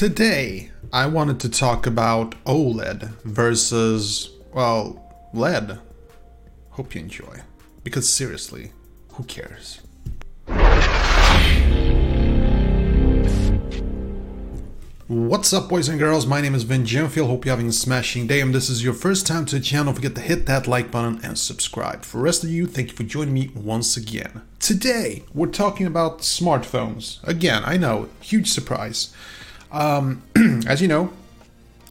Today, I wanted to talk about OLED versus, well, LED. Hope you enjoy. Because seriously, who cares? What's up boys and girls, my name is Vin Gemfield, hope you're having a smashing day and this is your first time to the channel, don't forget to hit that like button and subscribe. For the rest of you, thank you for joining me once again. Today, we're talking about smartphones. Again, I know, huge surprise. Um, as you know,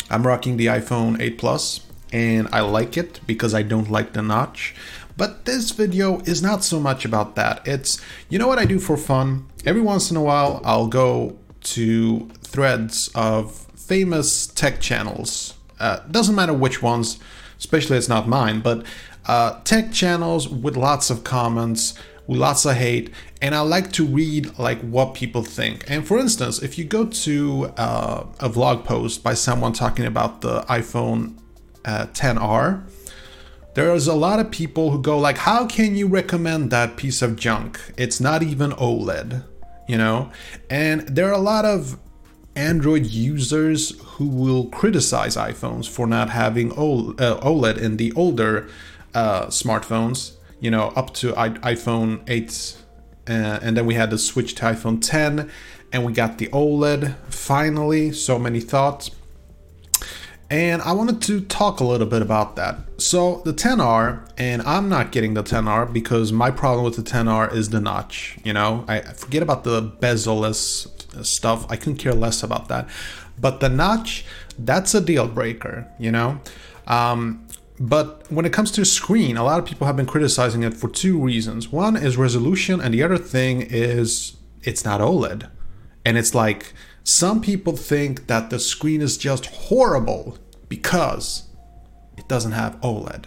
I'm rocking the iPhone 8 Plus and I like it because I don't like the notch. But this video is not so much about that. It's, you know what I do for fun? Every once in a while, I'll go to threads of famous tech channels. Uh, doesn't matter which ones, especially it's not mine, but uh, tech channels with lots of comments, with lots of hate, and I like to read like what people think. And for instance, if you go to uh, a vlog post by someone talking about the iPhone uh, 10R, there's a lot of people who go like, "How can you recommend that piece of junk? It's not even OLED." You know, and there are a lot of Android users who will criticize iPhones for not having OLED in the older uh, smartphones, you know, up to iPhone 8. Uh, and then we had the switch to iPhone 10, and we got the OLED finally. So many thoughts. And I wanted to talk a little bit about that. So the 10R, and I'm not getting the 10R because my problem with the 10R is the notch. You know, I forget about the bezel-less stuff. I couldn't care less about that. But the notch, that's a deal breaker, you know? Um, but when it comes to screen, a lot of people have been criticizing it for two reasons. One is resolution, and the other thing is it's not OLED. And it's like some people think that the screen is just horrible because it doesn't have OLED.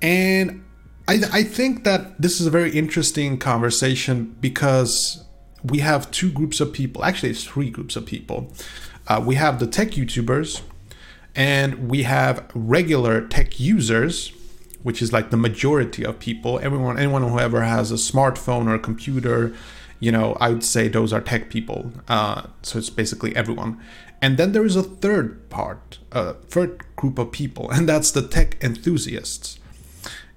And I, I think that this is a very interesting conversation because we have two groups of people. Actually, it's three groups of people. Uh, we have the tech YouTubers, and we have regular tech users, which is like the majority of people. Everyone, anyone who ever has a smartphone or a computer, you know, I would say those are tech people. Uh, so it's basically everyone. And then there is a third part, a uh, third group of people, and that's the tech enthusiasts.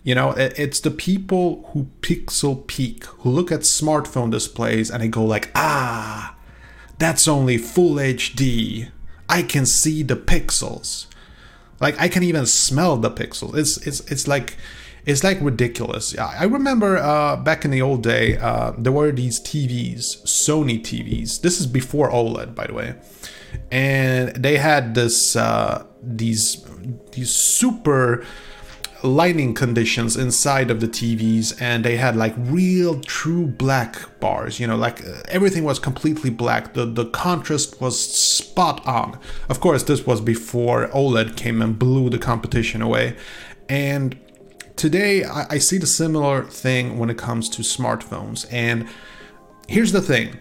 You know, it's the people who pixel peek, who look at smartphone displays and they go like, ah, that's only full HD. I can see the pixels. Like I can even smell the pixels. It's it's it's like it's like ridiculous. I remember uh, back in the old day, uh, there were these TVs, Sony TVs. This is before OLED, by the way, and they had this uh, these these super lighting conditions inside of the TVs and they had like real true black bars you know like uh, everything was completely black. The the contrast was spot on. Of course this was before OLED came and blew the competition away. And today I, I see the similar thing when it comes to smartphones. And here's the thing.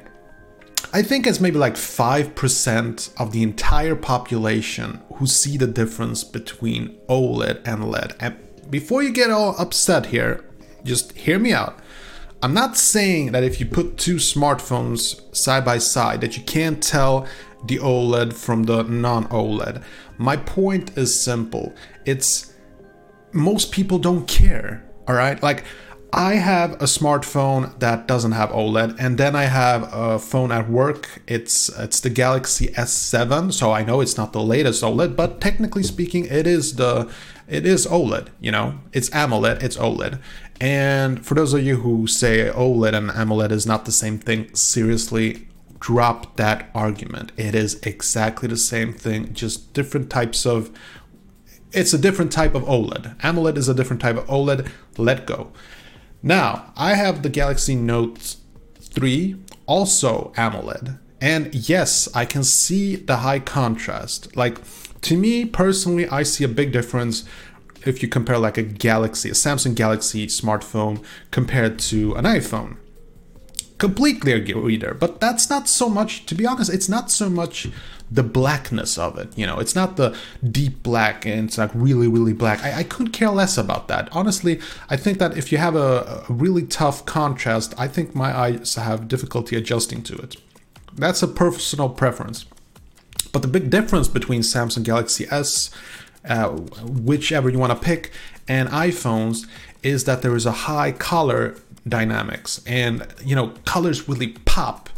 I think it's maybe like 5% of the entire population who see the difference between OLED and LED. And before you get all upset here, just hear me out. I'm not saying that if you put two smartphones side by side that you can't tell the OLED from the non-OLED. My point is simple. It's most people don't care, all right? Like I have a smartphone that doesn't have OLED, and then I have a phone at work. It's it's the Galaxy S7, so I know it's not the latest OLED, but technically speaking, it is the it is OLED. You know, it's AMOLED, it's OLED. And for those of you who say OLED and AMOLED is not the same thing, seriously, drop that argument. It is exactly the same thing, just different types of. It's a different type of OLED. AMOLED is a different type of OLED. Let go. Now, I have the Galaxy Note 3, also AMOLED. And yes, I can see the high contrast. Like, to me personally, I see a big difference if you compare like a Galaxy, a Samsung Galaxy smartphone compared to an iPhone. Completely agree there, but that's not so much, to be honest, it's not so much the blackness of it. You know, it's not the deep black and it's like really, really black. I, I couldn't care less about that. Honestly, I think that if you have a, a really tough contrast, I think my eyes have difficulty adjusting to it. That's a personal preference. But the big difference between Samsung Galaxy S, uh, whichever you want to pick, and iPhones is that there is a high color dynamics, and you know colors really pop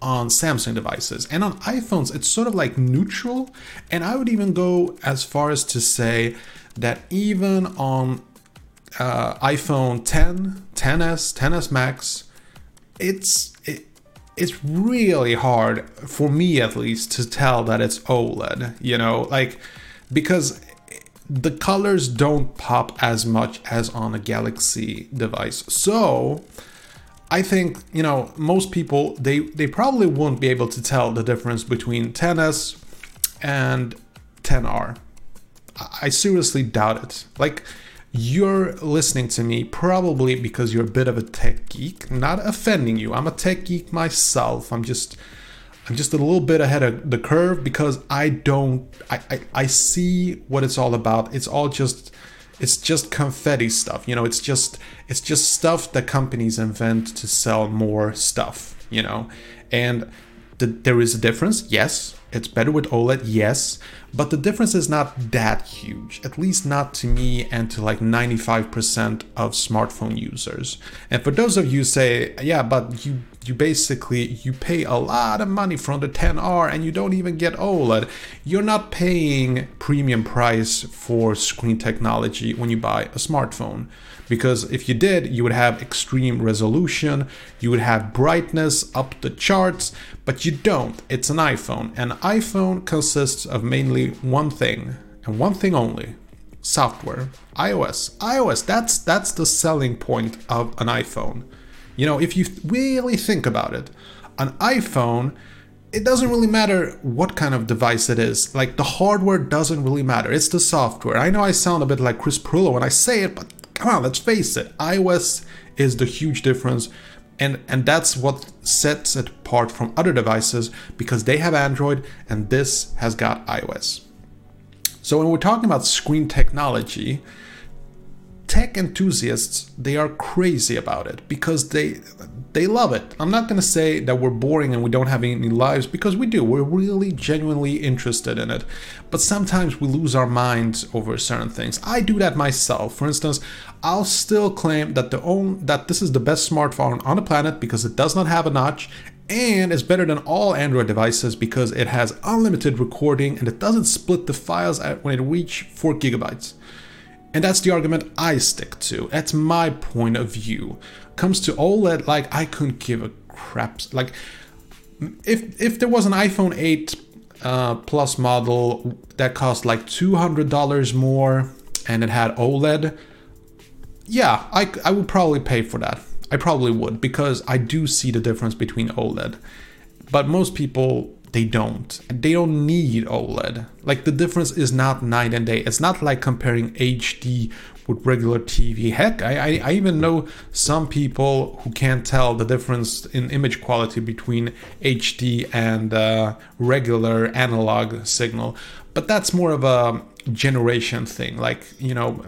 on Samsung devices. And on iPhones, it's sort of like neutral. And I would even go as far as to say that even on uh, iPhone 10, 10s, 10s Max, it's it, it's really hard for me at least to tell that it's OLED. You know, like because the colors don't pop as much as on a Galaxy device. So I think you know most people they they probably won't be able to tell the difference between 10s and 10r. I seriously doubt it. Like you're listening to me probably because you're a bit of a tech geek. Not offending you. I'm a tech geek myself. I'm just I'm just a little bit ahead of the curve because I don't I, I, I see what it's all about. It's all just it's just confetti stuff you know it's just it's just stuff that companies invent to sell more stuff you know and the, there is a difference yes it's better with oled yes but the difference is not that huge at least not to me and to like 95% of smartphone users. And for those of you say yeah but you you basically you pay a lot of money from the 10R and you don't even get OLED. You're not paying premium price for screen technology when you buy a smartphone. Because if you did, you would have extreme resolution, you would have brightness up the charts, but you don't. It's an iPhone. An iPhone consists of mainly one thing and one thing only software ios ios that's that's the selling point of an iphone you know, if you really think about it, an iPhone, it doesn't really matter what kind of device it is. Like the hardware doesn't really matter. It's the software. I know I sound a bit like Chris Pirillo when I say it, but come on, let's face it. iOS is the huge difference. And, and that's what sets it apart from other devices because they have Android and this has got iOS. So when we're talking about screen technology, tech enthusiasts they are crazy about it because they they love it. I'm not going to say that we're boring and we don't have any lives because we do. We're really genuinely interested in it. But sometimes we lose our minds over certain things. I do that myself. For instance, I'll still claim that the own that this is the best smartphone on the planet because it does not have a notch and it's better than all Android devices because it has unlimited recording and it doesn't split the files when it reach 4 gigabytes. And that's the argument I stick to. That's my point of view. Comes to OLED, like I couldn't give a crap. Like if if there was an iPhone 8 uh, Plus model that cost like two hundred dollars more and it had OLED, yeah, I I would probably pay for that. I probably would because I do see the difference between OLED. But most people they don't. They don't need OLED. Like the difference is not night and day. It's not like comparing HD with regular TV. Heck, I, I, I, even know some people who can't tell the difference in image quality between HD and uh, regular analog signal. But that's more of a generation thing. Like, you know,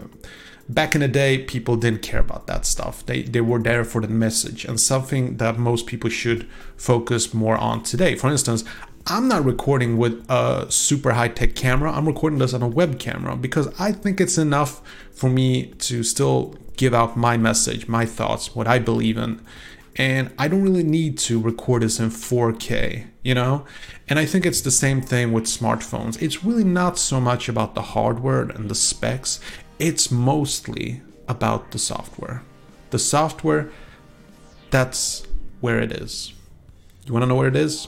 back in the day people didn't care about that stuff they they were there for the message and something that most people should focus more on today for instance I'm not recording with a super high tech camera. I'm recording this on a web camera because I think it's enough for me to still give out my message, my thoughts, what I believe in. And I don't really need to record this in 4K, you know? And I think it's the same thing with smartphones. It's really not so much about the hardware and the specs, it's mostly about the software. The software, that's where it is. You wanna know where it is?